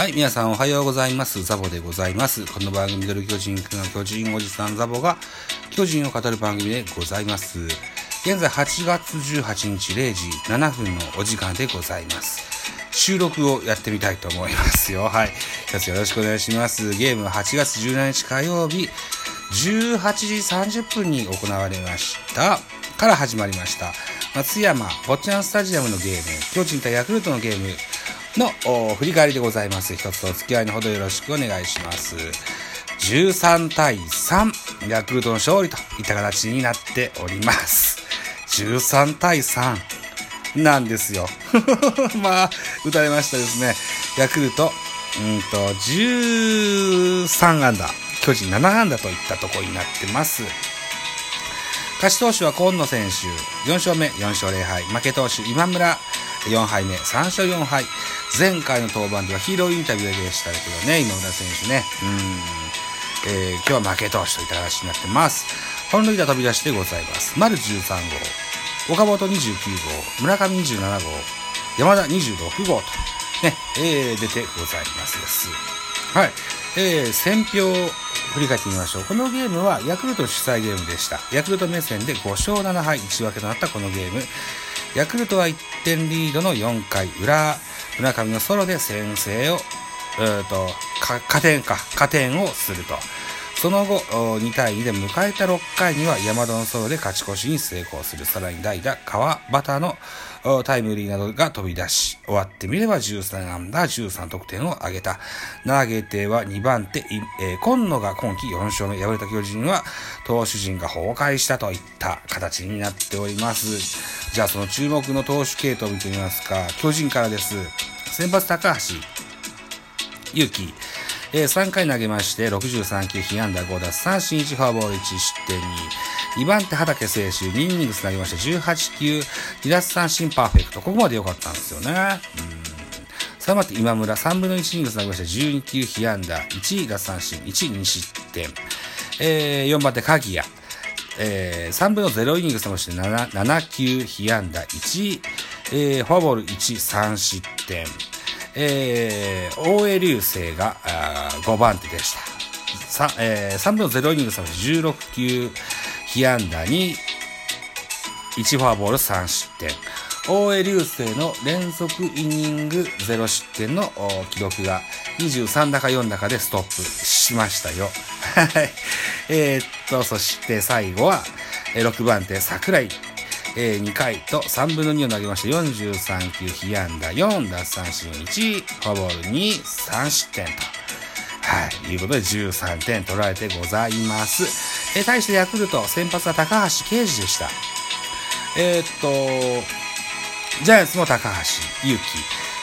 はい、皆さんおはようございます。ザボでございます。この番組、ミドル巨人くんの巨人おじさんザボが巨人を語る番組でございます。現在8月18日0時7分のお時間でございます。収録をやってみたいと思いますよ。はい。よろしくお願いします。ゲームは8月17日火曜日18時30分に行われました。から始まりました。松山坊ちゃんスタジアムのゲーム、巨人対ヤクルトのゲームの振り返りでございます。一つお付き合いのほどよろしくお願いします。13対3、ヤクルトの勝利といった形になっております。13対3なんですよ。まあ、打たれましたですね。ヤクルト、うんと、13安打、巨人7安打といったところになってます。勝ち投手は今野選手、4勝目、4勝0敗。負け投手、今村、4敗目、3勝4敗。前回の登板ではヒーローインタビューでしたけどね、今村選手ね。うん。えー、今日は負け投手といった形になってます。本塁打飛び出しでございます。丸13号、岡本29号、村上27号、山田26号と、ね、えー、出てございますです。はい。えー、選票振り返ってみましょう。このゲームはヤクルト主催ゲームでした。ヤクルト目線で5勝7敗1分けとなったこのゲーム。ヤクルトは1点リードの4回裏、村上のソロで先制を、えー、と、加点か、加点をすると。その後、2対2で迎えた6回には山田のソロで勝ち越しに成功する。さらに代打、川端のタイムリーなどが飛び出し、終わってみれば13安打、13得点を挙げた。投げては2番手、今野が今季4勝の敗れた巨人は、投手陣が崩壊したといった形になっております。じゃあその注目の投手系統を見てみますか。巨人からです。先発高橋、勇気、えー、3回投げまして、63球、被安打5奪三振1、フォアボール1、失点2。2番手、畠選手、2イニングス投げまして、18球、2奪三振パーフェクト。ここまで良かったんですよね。うん。3番手、今村、3分の1イニングス投げまして、12球、被安打1、奪三振1、2失点。えー、4番手、鍵谷。えー、3分の0イニングス投げまして、7, 7球、被安打1、えー、フォアボール1、3失点。えー、大江流星が5番手でした。3, えー、3分の0イニング差16球、被安打に1フォアボール3失点。大江流星の連続イニング0失点の記録が23打か4打かでストップしましたよ。はい。えー、っと、そして最後は6番手桜井えー、2回と3分の2を投げまして43球被安打4奪三振1フォアボール2 3失点と。はい。いうことで13点取られてございます。え、対してヤクルト先発は高橋奎二でした。えー、っと、ジャイアンツも高橋祐希。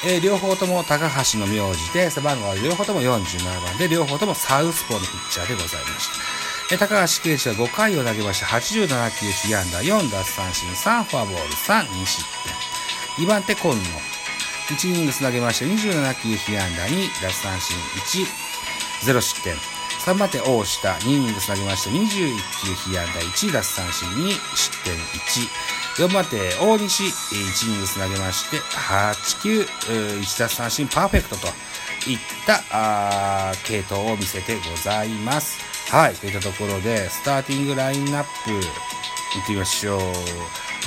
えー、両方とも高橋の名字で背番号は両方とも47番で両方ともサウスポーのピッチャーでございました。高橋奎二は5回を投げまして87球被安打4奪三振3フォアボール32失点。2番手今野1イニングス投げまして27球被安打2奪三振1 0失点。3番手大下2イニングス投げまして21球被安打1奪三振2失点1 4番手大西1イニングス投げまして8球1奪三振パーフェクトといった系統を見せてございます。はい。といったところで、スターティングラインナップ、行ってみましょう。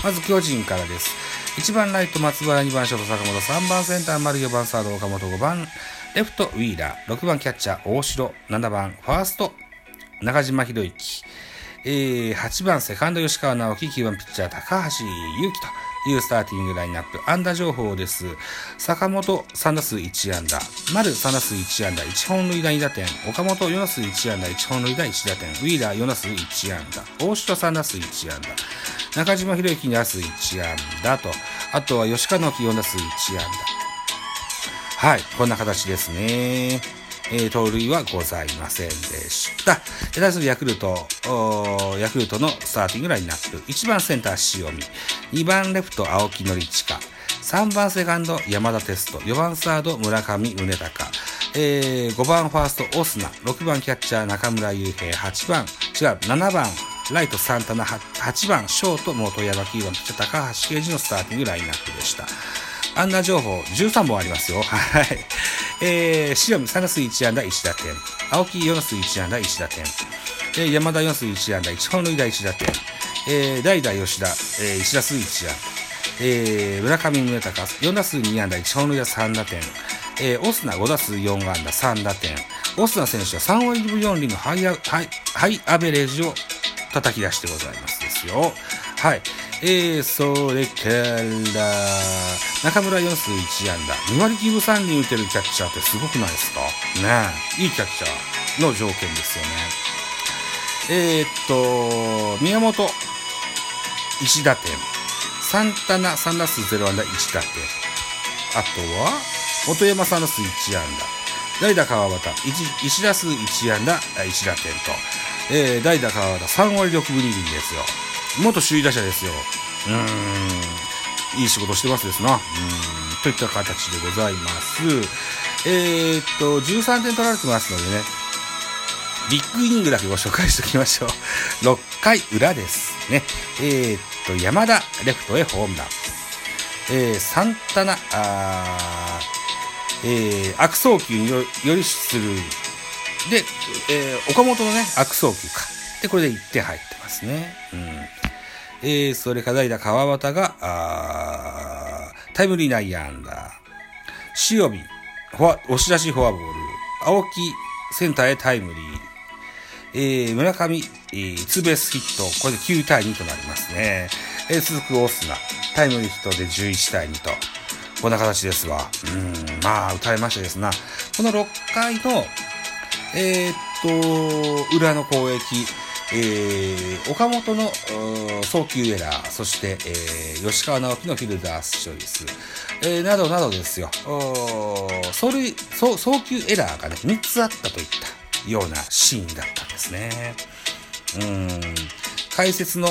まず、巨人からです。1番ライト、松原、2番ショート、坂本、3番センター、丸、4番サード、岡本、5番レフト、ウィーラー、6番キャッチャー、大城、7番ファースト、中島博之、えー、8番セカンド、吉川直樹、9番ピッチャー、高橋祐希と、いうスターティングラインナップ。安打情報です。坂本3打数1安打。丸3打数1安打。1本塁打2打点。岡本4打数1安打。1本塁打1打点。ウィーラー4打数1安打。大城3打数1安打。中島博之2打数1安打と。あとは吉川直樹4打数1安打。はい。こんな形ですね。えー、盗塁はございませんでした。対するヤクルト、ヤクルトのスターティングラインナップ。1番センター塩見。2番レフト青木則親。3番セカンド山田哲人。4番サード村上宗隆。えー、5番ファーストオスナ。6番キャッチャー中村悠平。8番、違う、7番ライトサンタナ。8番ショート元山9番ピッチャー高橋奎二のスターティングラインナップでした。安打情報13本ありますよ。はい。えー、塩見3打数1安打1打点。青木4打数1安打1打点。えー、山田4打数1安打1本塁打1打点。えー、代打吉田、えー、1打数1安打。えー、村上宗隆4打数2安打1本塁打3打点。えー、オスナ5打数4安打3打点。オスナ選手は3割分4厘のハイアハイハイアベレージを叩き出してございますですよ。はい。えー、それから、中村4数1安打。2割9分3厘打てるキャッチャーってすごくないですか？ねえ。いいキャッチャーの条件ですよね。えー、っと、宮本、1打点。サンタナ3打数0安打1打点。あとは、元山3打数1安打。代打川端、1, 1打数1安打1打点と。えー、代打川端3割6分2厘ですよ。元首位打者ですよ。うん。いい仕事してますですな。うん。といった形でございます。えー、っと、13点取られてますのでね。ビッグイニングだけご紹介しておきましょう。6回裏ですね。えー、っと、山田、レフトへホームラン。えー、サンタナ、あえー、悪送球によりする。で、えー、岡本のね、悪送球か。で、これで1点入ってますね。うん。えー、それから代打川端が、タイムリー内野安打。塩見、フォ押し出しフォアボール。青木、センターへタイムリー。えー、村上、えー、ツーベースヒット。これで9対2となりますね。えー、続くオスナ、タイムリーヒットで11対2と。こんな形ですわ。うん、まあ、打たれましたですな。この6回の、えー、っと、裏の攻撃、えー、岡本の送球エラー、そして、えー、吉川直樹のフィルダース処理数、えー、などなどですよ。走塁送送球エラーがね、3つあったといったようなシーンだったんですね。うん。解説の、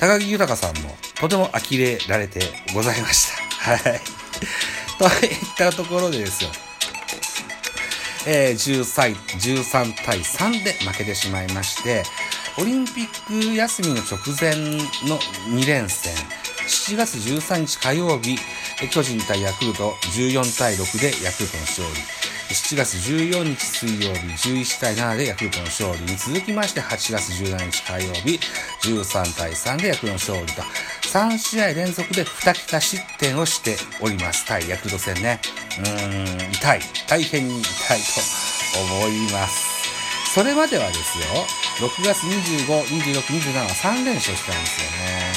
高木豊さんもとても呆れられてございました。はい。といったところでですよ。えー、13, 13対3で負けてしまいまして、オリンピック休みの直前の2連戦、7月13日火曜日、巨人対ヤクルト14対6でヤクルトの勝利。7月14日水曜日11対7でヤクルトの勝利に続きまして8月17日火曜日13対3でヤクルトの勝利と3試合連続で2桁失点をしております対ヤクルト戦ねうーん痛い大変に痛いと思いますそれまではですよ6月25、26、27は3連勝したんですよね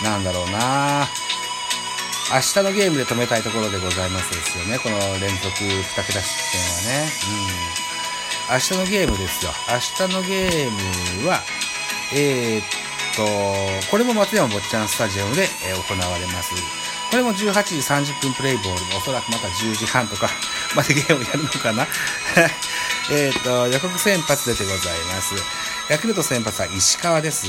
うーんなんだろうな明日のゲームで止めたいところでございますですよね。この連続2桁失点はね。うん。明日のゲームですよ。明日のゲームは、えー、っと、これも松山坊ちゃんスタジアムで、え、行われます。これも18時30分プレイボールでおそらくまた10時半とか までゲームやるのかな えっと、予告先発出てございます。ヤクルト先発は石川です。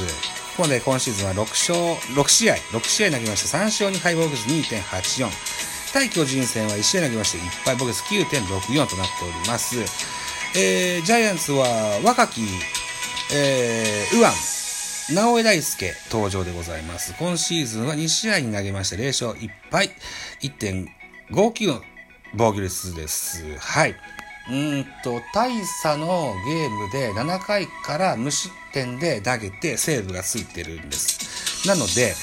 ここで今シーズンは6勝、6試合、6試合投げました。3勝2敗ボークス2.84。対巨人戦は1試合投げまして1敗ボークス9.64となっております。えー、ジャイアンツは若き、えー、右腕、直江大輔登場でございます。今シーズンは2試合に投げまして0勝1敗、1.59の防御率です。はい。うんと、大差のゲームで7回から無失点で投げてセーブがついてるんです。なので、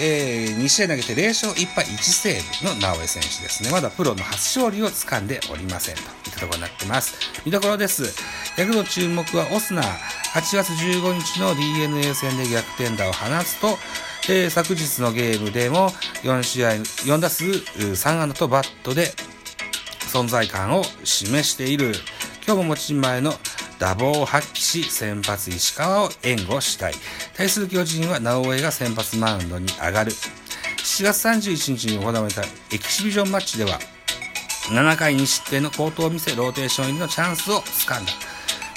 えー、2試合投げて0勝1敗1セーブの直江選手ですね。まだプロの初勝利を掴んでおりませんといったところになってます。見どころです。ヤクルト注目はオスナ8月15日の DNA 戦で逆転打を放つと、えー、昨日のゲームでも4試合、4打数3安打とバットで存在感を示している。今日も持ち前の打棒を発揮し、先発石川を援護したい。対する巨人は直江が先発マウンドに上がる。7月31日に行われたエキシビジョンマッチでは、7回2失点の好投を見せ、ローテーション入りのチャンスを掴んだ。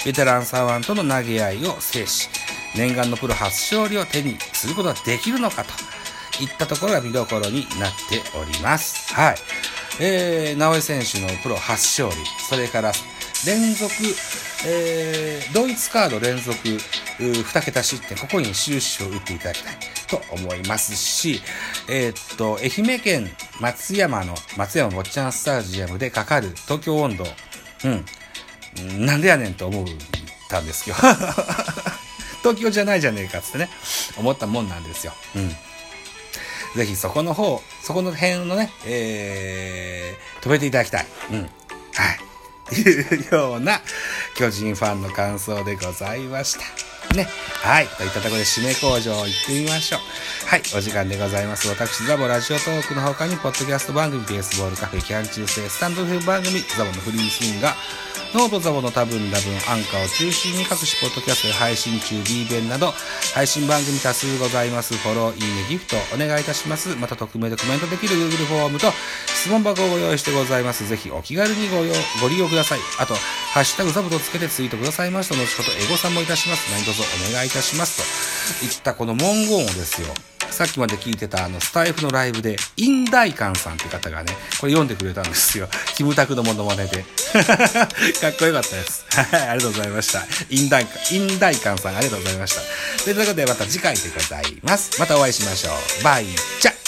ベテラン左腕との投げ合いを制し、念願のプロ初勝利を手にすることができるのかといったところが見どころになっております。はい。えー、直江選手のプロ初勝利、それから連続、えー、同一カード連続2桁失点、ここに終止を打っていただきたい。と思いますし、えー、っと、愛媛県松山の松山坊ちゃんスタジアムでかかる東京温度、うん、なんでやねんと思ったんですよ。東京じゃないじゃねえかってね、思ったもんなんですよ。うん。ぜひそこの方、そこの辺のね、えー、止めていただきたい。うん。はい。いうような巨人ファンの感想でございました。ね。はい。といったところで締め工場行ってみましょう。はい。お時間でございます。私、ザボラジオトークの他に、ポッドキャスト番組、ベースボールカフェ、キャン中世、スタンドフ番組、ザボのフリースインが、ノートザボの多分多分アンカーを中心に各種ポッドキャストで配信中 B 弁など配信番組多数ございます。フォロー、いいね、ギフトお願いいたします。また匿名でコメントできる Google フォームと質問箱をご用意してございます。ぜひお気軽にご用ご利用ください。あと、ハッシュタグザボとつけてツイートくださいました後ほどエゴさんもいたします。何卒お願いいたしますといったこの文言をですよ。さっきまで聞いてたあのスタイフのライブで、インダイカンさんって方がね、これ読んでくれたんですよ。キムタクのモノマネで。かっこよかったです。はい、ありがとうございました。インダイカン、インダイカンさんありがとうございました。ということでまた次回でございます。またお会いしましょう。バイチャ